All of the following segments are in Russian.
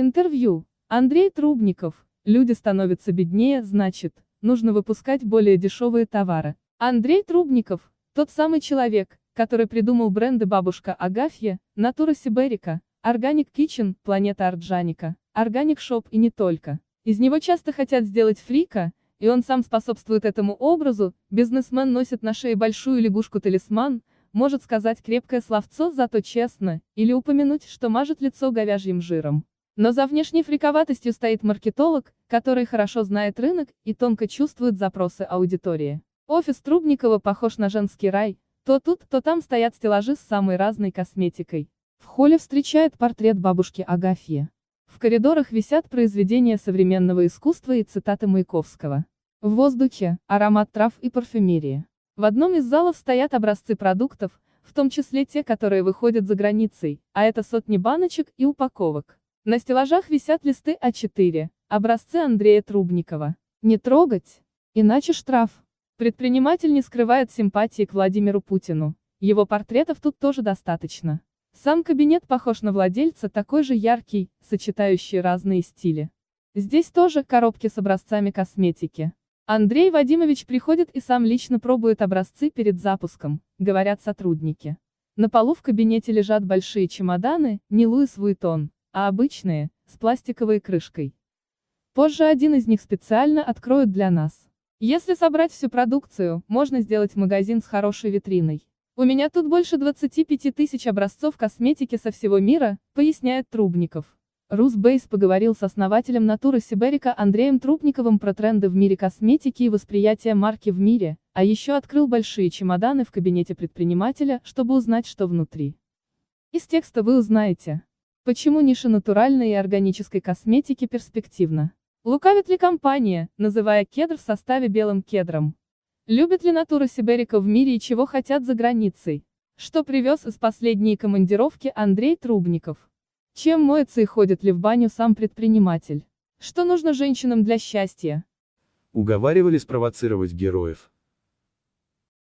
Интервью. Андрей Трубников. Люди становятся беднее, значит, нужно выпускать более дешевые товары. Андрей Трубников, тот самый человек, который придумал бренды «Бабушка Агафья», «Natura Siberica», «Organic Kitchen», «Planeta Organica», «Organic Shop» и не только. Из него часто хотят сделать фрика, и он сам способствует этому образу, бизнесмен носит на шее большую лягушку-талисман, может сказать крепкое словцо, зато честно, или упомянуть, что мажет лицо говяжьим жиром. Но за внешней фриковатостью стоит маркетолог, который хорошо знает рынок и тонко чувствует запросы аудитории. Офис Трубникова похож на женский рай, то тут, то там стоят стеллажи с самой разной косметикой. В холле встречает портрет бабушки Агафьи. В коридорах висят произведения современного искусства и цитаты Маяковского. В воздухе – аромат трав и парфюмерии. В одном из залов стоят образцы продуктов, в том числе те, которые выходят за границей, а это сотни баночек и упаковок. На стеллажах висят листы А4, образцы Андрея Трубникова. Не трогать, иначе штраф. Предприниматель не скрывает симпатии к Владимиру Путину. Его портретов тут тоже достаточно. Сам кабинет похож на владельца, такой же яркий, сочетающий разные стили. Здесь тоже коробки с образцами косметики. Андрей Вадимович приходит и сам лично пробует образцы перед запуском, говорят сотрудники. На полу в кабинете лежат большие чемоданы, не Луис Вуитон, а обычные, с пластиковой крышкой. Позже один из них специально откроют для нас. Если собрать всю продукцию, можно сделать магазин с хорошей витриной. У меня тут больше 25 тысяч образцов косметики со всего мира, поясняет Трубников. Русбейс поговорил с основателем Натуры Сиберика Андреем Трубниковым про тренды в мире косметики и восприятие марки в мире, а еще открыл большие чемоданы в кабинете предпринимателя, чтобы узнать, что внутри. Из текста вы узнаете, почему ниша натуральной и органической косметики перспективна. Лукавит ли компания, называя кедр в составе белым кедром? Любит ли Натура Сиберика в мире и чего хотят за границей? Что привез из последней командировки Андрей Трубников? Чем моется и ходит ли в баню сам предприниматель? Что нужно женщинам для счастья? Уговаривали спровоцировать героев.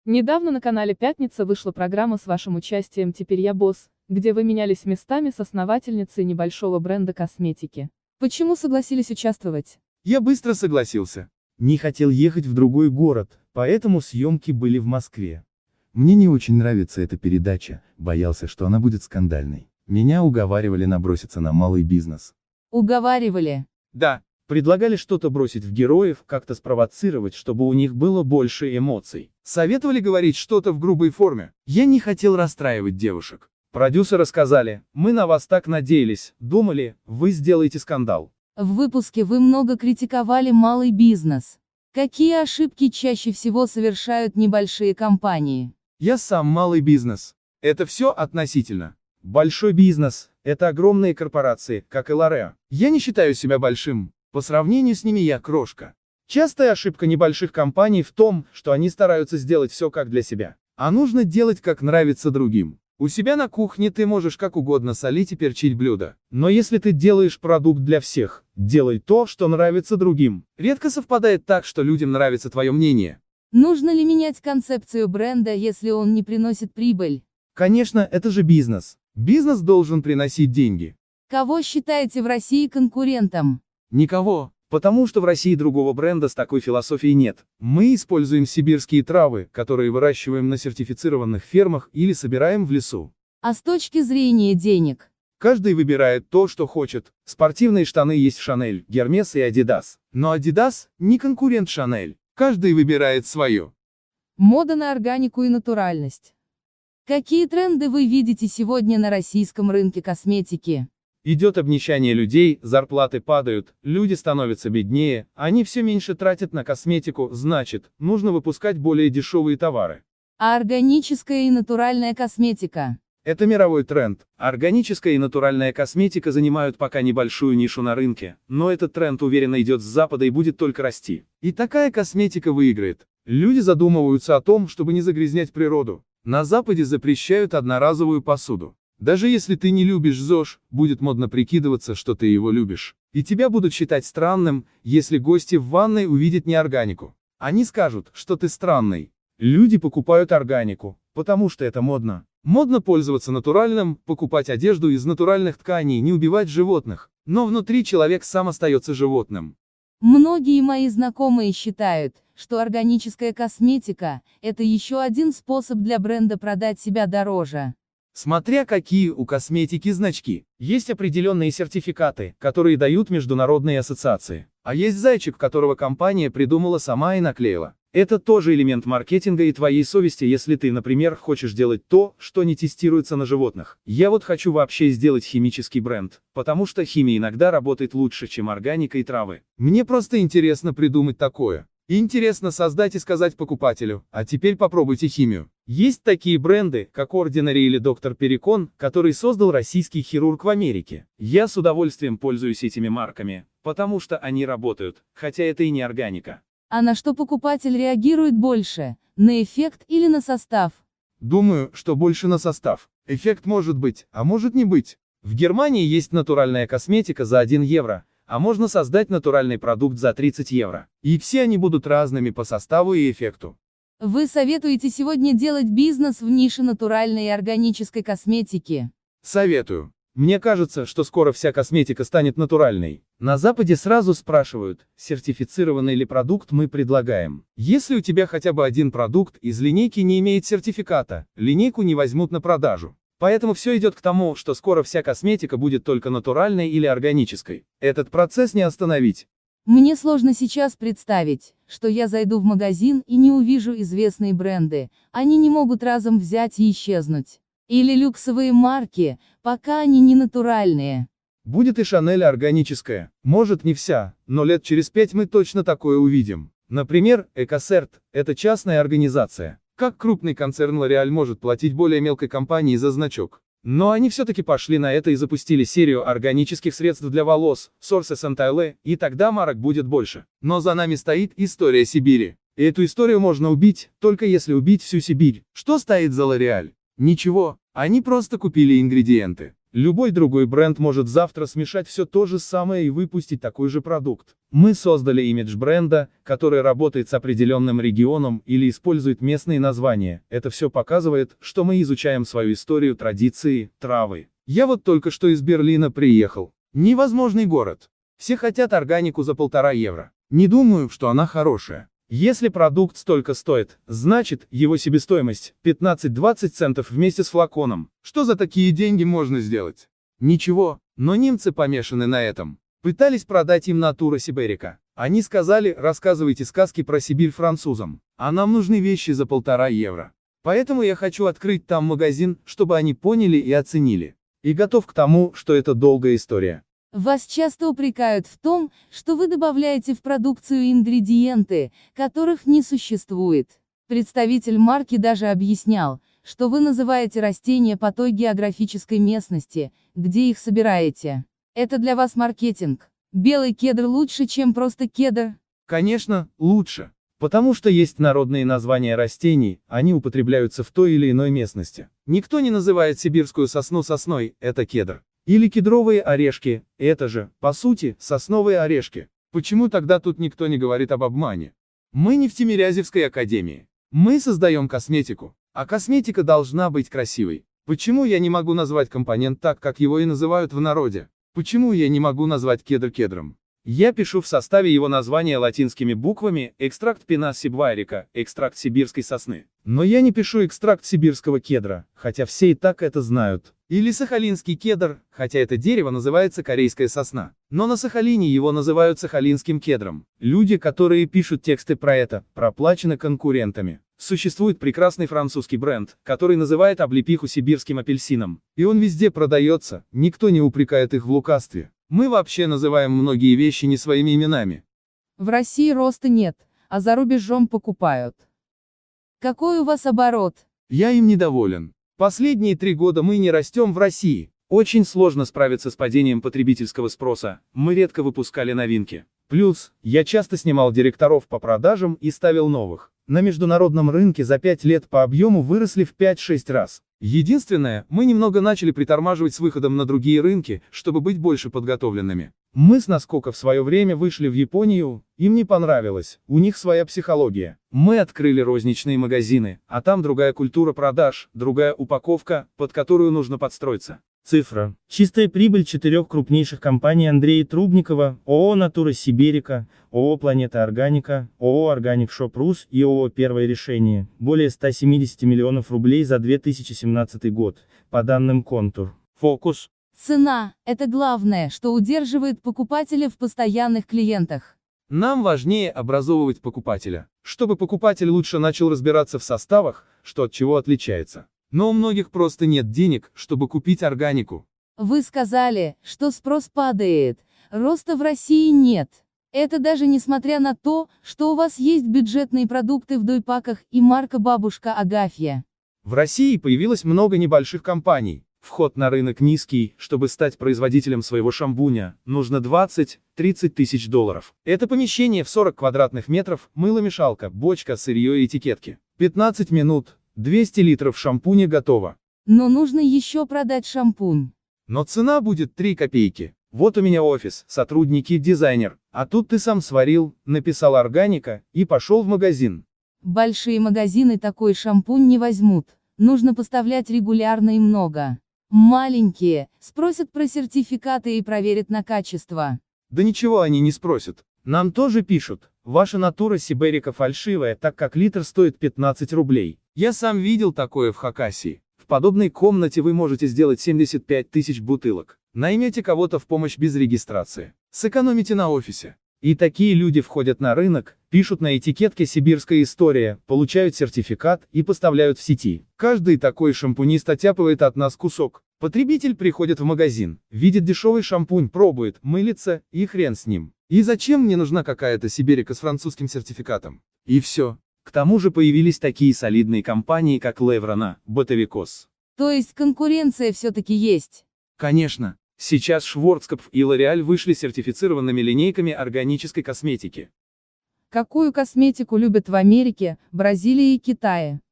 Недавно на канале «Пятница» вышла программа с вашим участием «Теперь я босс», где вы менялись местами с основательницей небольшого бренда косметики. Почему согласились участвовать? Я быстро согласился. Не хотел ехать в другой город, поэтому съемки были в Москве. Мне не очень нравится эта передача, боялся, что она будет скандальной. Меня уговаривали наброситься на малый бизнес. Уговаривали. Да, предлагали что-то бросить в героев, как-то спровоцировать, чтобы у них было больше эмоций. Советовали говорить что-то в грубой форме. Я не хотел расстраивать девушек. Продюсеры сказали, мы на вас так надеялись, думали, вы сделаете скандал. В выпуске вы много критиковали малый бизнес. Какие ошибки чаще всего совершают небольшие компании? Я сам малый бизнес. Это все относительно. Большой бизнес – это огромные корпорации, как и Лорео. Я не считаю себя большим, по сравнению с ними я крошка. Частая ошибка небольших компаний в том, что они стараются сделать все как для себя. А нужно делать как нравится другим. У себя на кухне ты можешь как угодно солить и перчить блюдо. Но если ты делаешь продукт для всех, делай то, что нравится другим. Редко совпадает так, что людям нравится твое мнение. Нужно ли менять концепцию бренда, если он не приносит прибыль? Конечно, это же бизнес. Бизнес должен приносить деньги. Кого считаете в России конкурентом? Никого, потому что в России другого бренда с такой философией нет. Мы используем сибирские травы, которые выращиваем на сертифицированных фермах или собираем в лесу. А с точки зрения денег? Каждый выбирает то, что хочет. Спортивные штаны есть Шанель, Гермес и Адидас. Но Адидас не конкурент Шанель. Каждый выбирает свое. Мода на органику и натуральность. Какие тренды вы видите сегодня на российском рынке косметики? Идет обнищание людей, зарплаты падают, люди становятся беднее, они все меньше тратят на косметику, значит, нужно выпускать более дешевые товары. А органическая и натуральная косметика? Это мировой тренд. Органическая и натуральная косметика занимают пока небольшую нишу на рынке, но этот тренд уверенно идет с запада и будет только расти. И такая косметика выиграет. Люди задумываются о том, чтобы не загрязнять природу. На Западе запрещают одноразовую посуду. Даже если ты не любишь ЗОЖ, будет модно прикидываться, что ты его любишь. И тебя будут считать странным, если гости в ванной увидят неорганику. Они скажут, что ты странный. Люди покупают органику, потому что это модно. Модно пользоваться натуральным, покупать одежду из натуральных тканей, не убивать животных. но внутри человек сам остается животным. Многие мои знакомые считают, что органическая косметика – это еще один способ для бренда продать себя дороже. Смотря какие у косметики значки. Есть определенные сертификаты, которые дают международные ассоциации. А есть зайчик, которого компания придумала сама и наклеила. Это тоже элемент маркетинга и твоей совести, если ты, например, хочешь делать то, что не тестируется на животных. Я вот хочу вообще сделать химический бренд, потому что химия иногда работает лучше, чем органика и травы. Мне просто интересно придумать такое. Интересно создать и сказать покупателю, а теперь попробуйте химию. Есть такие бренды, как Ordinary или Доктор Перекон, который создал российский хирург в Америке. Я с удовольствием пользуюсь этими марками, потому что они работают, хотя это и не органика. А на что покупатель реагирует больше? На эффект или на состав? Думаю, что больше на состав. Эффект может быть, а может не быть. В Германии есть натуральная косметика за 1 евро, а можно создать натуральный продукт за 30 евро. И все они будут разными по составу и эффекту. Вы советуете сегодня делать бизнес в нише натуральной и органической косметики? Советую. Мне кажется, что скоро вся косметика станет натуральной. На Западе сразу спрашивают, сертифицированный ли продукт мы предлагаем. Если у тебя хотя бы один продукт из линейки не имеет сертификата, линейку не возьмут на продажу. Поэтому все идет к тому, что скоро вся косметика будет только натуральной или органической. Этот процесс не остановить. Мне сложно сейчас представить, что я зайду в магазин и не увижу известные бренды, они не могут разом взять и исчезнуть. Или люксовые марки, пока они не натуральные. Будет и Шанель органическая. Может не вся, но лет через пять мы точно такое увидим. Например, Экосерт – это частная организация. Как крупный концерн L'Oreal может платить более мелкой компании за значок? Но они все-таки пошли на это и запустили серию органических средств для волос, Sources Anti и тогда марок будет больше. Но за нами стоит история Сибири. И эту историю можно убить, только если убить всю Сибирь. Что стоит за L'Oreal? Ничего, они просто купили ингредиенты. Любой другой бренд может завтра смешать все то же самое и выпустить такой же продукт. Мы создали имидж бренда, который работает с определенным регионом или использует местные названия. Это все показывает, что мы изучаем свою историю, традиции, травы. Я вот только что из Берлина приехал. Невозможный город. Все хотят органику за полтора евро. Не думаю, что она хорошая. Если продукт столько стоит, значит, его себестоимость 15-20 центов вместе с флаконом. Что за такие деньги можно сделать? Ничего, но немцы помешаны на этом. Пытались продать им натура Сиберика. Они сказали, рассказывайте сказки про Сибирь французам, а нам нужны вещи за полтора евро. Поэтому я хочу открыть там магазин, чтобы они поняли и оценили. И готов к тому, что это долгая история. Вас часто упрекают в том, что вы добавляете в продукцию ингредиенты, которых не существует. Представитель марки даже объяснял, что вы называете растения по той географической местности, где их собираете. Это для вас маркетинг. Белый кедр лучше, чем просто кедр? Конечно, лучше. Потому что есть народные названия растений, они употребляются в той или иной местности. Никто не называет сибирскую сосну сосной, это кедр. Или кедровые орешки, это же, по сути, сосновые орешки. Почему тогда тут никто не говорит об обмане? Мы не в Тимирязевской академии. Мы создаем косметику, а косметика должна быть красивой. Почему я не могу назвать компонент так, как его и называют в народе? Почему я не могу назвать кедр кедром? Я пишу в составе его названия латинскими буквами «экстракт пина сибвайрика», «экстракт сибирской сосны». Но я не пишу экстракт сибирского кедра, хотя все и так это знают. Или сахалинский кедр, хотя это дерево называется корейская сосна. Но на Сахалине его называют сахалинским кедром. Люди, которые пишут тексты про это, проплачены конкурентами. Существует прекрасный французский бренд, который называет облепиху сибирским апельсином. И он везде продается, никто не упрекает их в лукавстве. Мы вообще называем многие вещи не своими именами. В России роста нет, а за рубежом покупают. Какой у вас оборот? Я им недоволен. Последние три года мы не растем в России. Очень сложно справиться с падением потребительского спроса, мы редко выпускали новинки. Плюс, я часто снимал директоров по продажам и ставил новых. На международном рынке за 5 лет по объему выросли в 5-6 раз. Единственное, мы немного начали притормаживать с выходом на другие рынки, чтобы быть больше подготовленными. Мы с наскока в свое время вышли в Японию, им не понравилось, у них своя психология. Мы открыли розничные магазины, а там другая культура продаж, другая упаковка, под которую нужно подстроиться. Цифра. Чистая прибыль четырех крупнейших компаний Андрея Трубникова, ООО «Натура Сиберика», ООО «Планета Органика», ООО «Органик Шоп Рус» и ООО «Первое решение» более 170 миллионов рублей за 2017 год, по данным Контур. Фокус. Цена – это главное, что удерживает покупателя в постоянных клиентах. Нам важнее образовывать покупателя, чтобы покупатель лучше начал разбираться в составах, что от чего отличается. Но у многих просто нет денег, чтобы купить органику. Вы сказали, что спрос падает, роста в России нет. Это даже несмотря на то, что у вас есть бюджетные продукты в дойпаках и марка «Бабушка Агафья». В России появилось много небольших компаний. Вход на рынок низкий, чтобы стать производителем своего шампуня, нужно 20-30 тысяч долларов. Это помещение в 40 квадратных метров, мыломешалка, бочка, сырье и этикетки. 15 минут, 200 литров шампуня готово. Но нужно еще продать шампунь. Но цена будет 3 копейки. Вот у меня офис, сотрудники, дизайнер. А тут ты сам сварил, написал органика, и пошел в магазин. Большие магазины такой шампунь не возьмут. Нужно поставлять регулярно и много. Маленькие, спросят про сертификаты и проверят на качество. Да ничего они не спросят. Нам тоже пишут, ваша натура сиберика фальшивая, так как литр стоит 15 рублей. Я сам видел такое в Хакасии. В подобной комнате вы можете сделать 75 тысяч бутылок. Наймете кого-то в помощь без регистрации. Сэкономите на офисе. И такие люди входят на рынок, пишут на этикетке «Сибирская история», получают сертификат и поставляют в сети. Каждый такой шампунист оттяпывает от нас кусок. Потребитель приходит в магазин, видит дешевый шампунь, пробует, мылится, и хрен с ним. И зачем мне нужна какая-то Сибирика с французским сертификатом? И все. К тому же появились такие солидные компании, как Леврона, Ботовикос. То есть конкуренция все-таки есть? Конечно. Сейчас Шворцкопф и L'Oreal вышли сертифицированными линейками органической косметики. Какую косметику любят в Америке, Бразилии и Китае?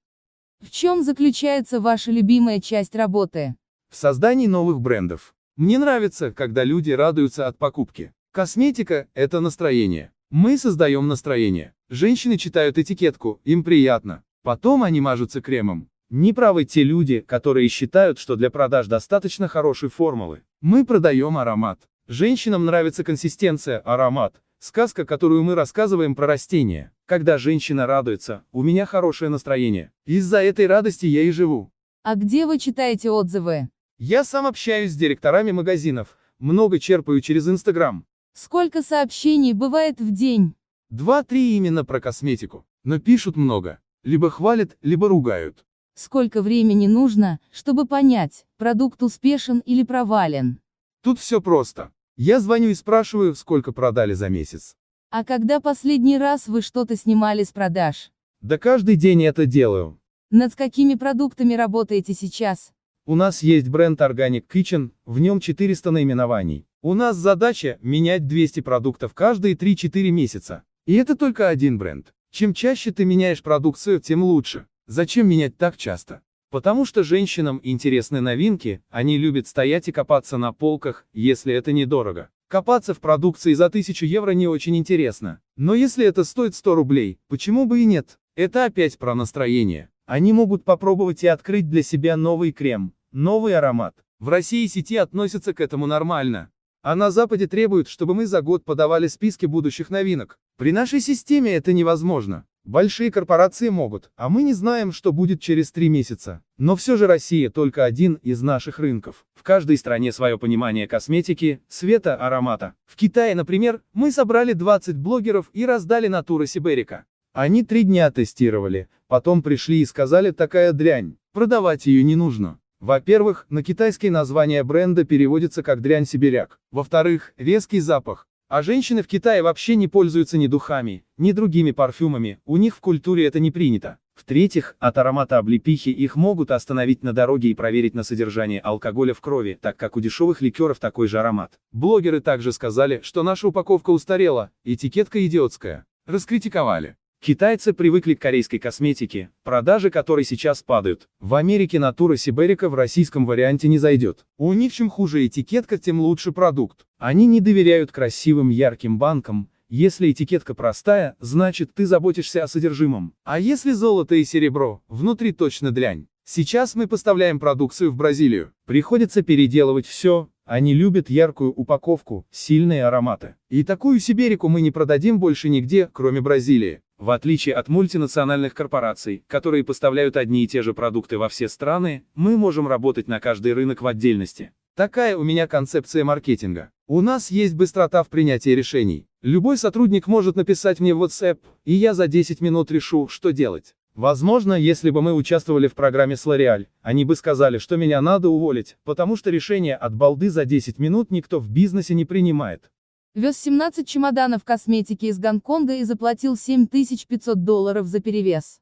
В чем заключается ваша любимая часть работы? В создании новых брендов. Мне нравится, когда люди радуются от покупки. Косметика – это настроение. Мы создаем настроение. Женщины читают этикетку, им приятно. Потом они мажутся кремом. Неправы те люди, которые считают, что для продаж достаточно хорошей формулы. Мы продаем аромат. Женщинам нравится консистенция, аромат. Сказка, которую мы рассказываем про растения. Когда женщина радуется, у меня хорошее настроение. Из-за этой радости я и живу. А где вы читаете отзывы? Я сам общаюсь с директорами магазинов, много черпаю через Инстаграм. Сколько сообщений бывает в день? Два-три именно про косметику. Но пишут много. Либо хвалят, либо ругают. Сколько времени нужно, чтобы понять, продукт успешен или провален? Тут все просто. Я звоню и спрашиваю, сколько продали за месяц. А когда последний раз вы что-то снимали с продаж? Да каждый день это делаю. Над какими продуктами работаете сейчас? У нас есть бренд Organic Kitchen, в нем 400 наименований. У нас задача – менять 200 продуктов каждые 3-4 месяца. И это только один бренд. Чем чаще ты меняешь продукцию, тем лучше. Зачем менять так часто? Потому что женщинам интересны новинки, они любят стоять и копаться на полках, если это недорого. Копаться в продукции за 1000 евро не очень интересно. Но если это стоит 100 рублей, почему бы и нет? Это опять про настроение. Они могут попробовать и открыть для себя новый крем, новый аромат. В России сети относятся к этому нормально. А на Западе требуют, чтобы мы за год подавали списки будущих новинок. При нашей системе это невозможно. Большие корпорации могут, а мы не знаем, что будет через три месяца. Но все же Россия только один из наших рынков. В каждой стране свое понимание косметики, цвета, аромата. В Китае, например, мы собрали 20 блогеров и раздали Натура Сиберика. Они три дня тестировали, потом пришли и сказали такая дрянь, продавать ее не нужно. Во-первых, на китайские названия бренда переводится как дрянь сибиряк. Во-вторых, резкий запах. А женщины в Китае вообще не пользуются ни духами, ни другими парфюмами, у них в культуре это не принято. В-третьих, от аромата облепихи их могут остановить на дороге и проверить на содержание алкоголя в крови, так как у дешевых ликеров такой же аромат. Блогеры также сказали, что наша упаковка устарела, этикетка идиотская. Раскритиковали. Китайцы привыкли к корейской косметике, продажи которой сейчас падают. В Америке натура Сиберика в российском варианте не зайдет. У них чем хуже этикетка, тем лучше продукт. Они не доверяют красивым ярким банкам, если этикетка простая, значит ты заботишься о содержимом. А если золото и серебро, внутри точно дрянь. Сейчас мы поставляем продукцию в Бразилию. Приходится переделывать все, они любят яркую упаковку, сильные ароматы. И такую сибирику мы не продадим больше нигде, кроме Бразилии. В отличие от мультинациональных корпораций, которые поставляют одни и те же продукты во все страны, мы можем работать на каждый рынок в отдельности. Такая у меня концепция маркетинга. У нас есть быстрота в принятии решений. Любой сотрудник может написать мне в WhatsApp, и я за 10 минут решу, что делать. Возможно, если бы мы участвовали в программе с L'Oreal, они бы сказали, что меня надо уволить, потому что решение от балды за 10 минут никто в бизнесе не принимает. Вез 17 чемоданов косметики из Гонконга и заплатил 7500 долларов за перевес.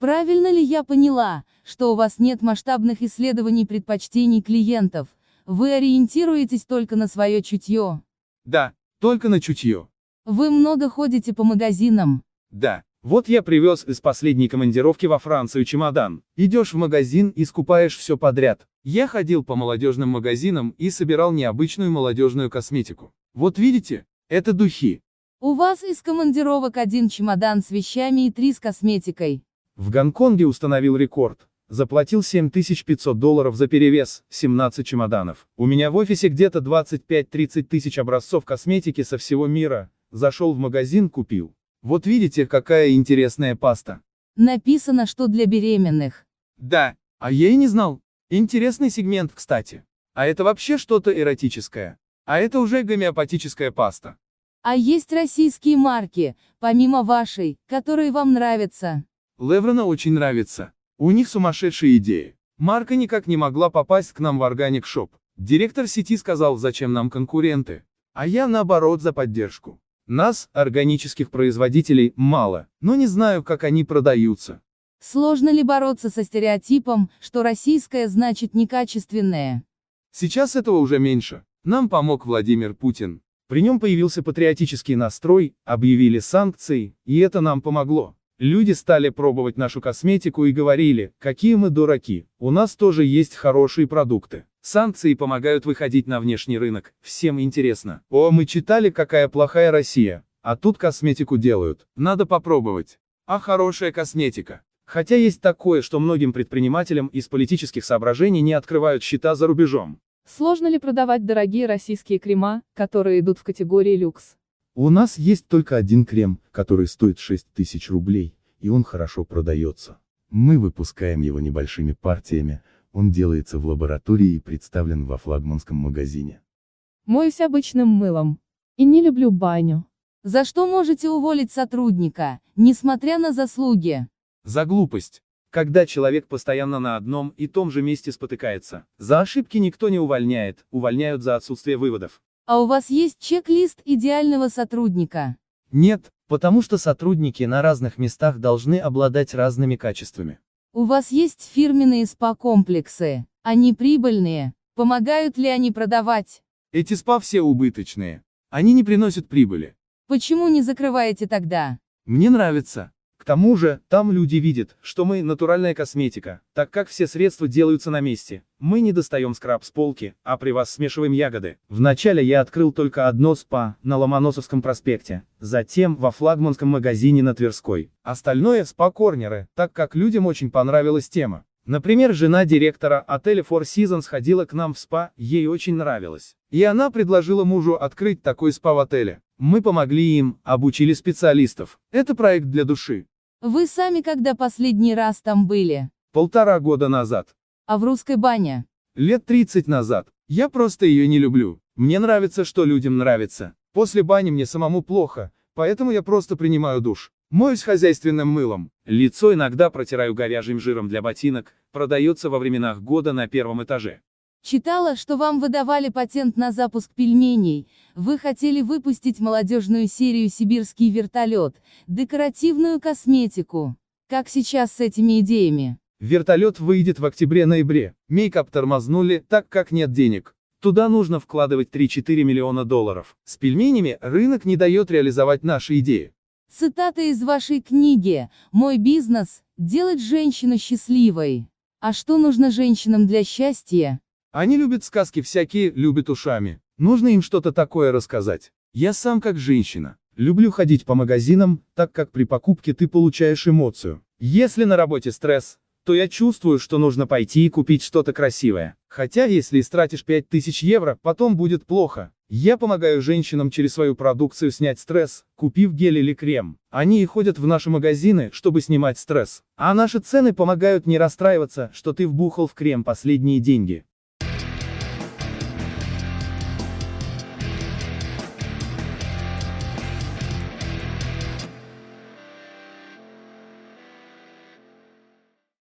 Правильно ли я поняла, что у вас нет масштабных исследований предпочтений клиентов, вы ориентируетесь только на свое чутье? Да, только на чутье. Вы много ходите по магазинам? Да. Вот я привез из последней командировки во Францию чемодан. Идешь в магазин и скупаешь все подряд. Я ходил по молодежным магазинам и собирал необычную молодежную косметику. Вот видите, это духи. У вас из командировок один чемодан с вещами и три с косметикой. В Гонконге установил рекорд. Заплатил 7500 долларов за перевес, 17 чемоданов. У меня в офисе где-то 25-30 тысяч образцов косметики со всего мира. Зашел в магазин, купил. Вот видите, какая интересная паста. Написано, что для беременных. Да, а я и не знал. Интересный сегмент, кстати. А это вообще что-то эротическое. А это уже гомеопатическая паста. А есть российские марки, помимо вашей, которые вам нравятся? Леврона очень нравится. У них сумасшедшие идеи. Марка никак не могла попасть к нам в Organic Shop. Директор сети сказал, зачем нам конкуренты. А я наоборот за поддержку. Нас, органических производителей, мало, но не знаю, как они продаются. Сложно ли бороться со стереотипом, что российское значит некачественное? Сейчас этого уже меньше. Нам помог Владимир Путин. При нем появился патриотический настрой, объявили санкции, и это нам помогло. Люди стали пробовать нашу косметику и говорили, какие мы дураки, у нас тоже есть хорошие продукты. Санкции помогают выходить на внешний рынок, всем интересно. О, мы читали, какая плохая Россия, а тут косметику делают. Надо попробовать. А хорошая косметика. Хотя есть такое, что многим предпринимателям из политических соображений не открывают счета за рубежом. Сложно ли продавать дорогие российские крема, которые идут в категории люкс? У нас есть только один крем, который стоит 6 тысяч рублей, и он хорошо продается. Мы выпускаем его небольшими партиями, он делается в лаборатории и представлен во флагманском магазине. Моюсь обычным мылом. И не люблю баню. За что можете уволить сотрудника, несмотря на заслуги? За глупость. Когда человек постоянно на одном и том же месте спотыкается. За ошибки никто не увольняет, увольняют за отсутствие выводов. А у вас есть чек-лист идеального сотрудника? Нет, потому что сотрудники на разных местах должны обладать разными качествами. У вас есть фирменные СПА-комплексы? Они прибыльные? Помогают ли они продавать? Эти СПА все убыточные. Они не приносят прибыли. Почему не закрываете тогда? Мне нравится. К тому же, там люди видят, что мы натуральная косметика, так как все средства делаются на месте. Мы не достаем скраб с полки, а при вас смешиваем ягоды. Вначале я открыл только одно спа, на Ломоносовском проспекте, затем во флагманском магазине на Тверской. Остальное спа-корнеры, так как людям очень понравилась тема. Например, жена директора отеля Four Seasons ходила к нам в спа, ей очень нравилось. И она предложила мужу открыть такой спа в отеле. Мы помогли им, обучили специалистов. Это проект для души. Вы сами когда последний раз там были? Полтора года назад. А в русской бане? Лет 30 назад. Я просто ее не люблю. Мне нравится, что людям нравится. После бани мне самому плохо, поэтому я просто принимаю душ. Моюсь хозяйственным мылом. Лицо иногда протираю говяжьим жиром для ботинок, продается во временах года на первом этаже. Читала, что вам выдавали патент на запуск пельменей, вы хотели выпустить молодежную серию «Сибирский вертолет», декоративную косметику. Как сейчас с этими идеями? Вертолет выйдет в октябре-ноябре. Мейкап тормознули, так как нет денег. Туда нужно вкладывать 3-4 миллиона долларов. С пельменями рынок не дает реализовать наши идеи. Цитата из вашей книги «Мой бизнес – делать женщину счастливой». А что нужно женщинам для счастья? Они любят сказки всякие, любят ушами. Нужно им что-то такое рассказать. Я сам как женщина. Люблю ходить по магазинам, так как при покупке ты получаешь эмоцию. Если на работе стресс, то я чувствую, что нужно пойти и купить что-то красивое. Хотя если истратишь 5000 евро, потом будет плохо. Я помогаю женщинам через свою продукцию снять стресс, купив гель или крем. Они и ходят в наши магазины, чтобы снимать стресс. А наши цены помогают не расстраиваться, что ты вбухал в крем последние деньги.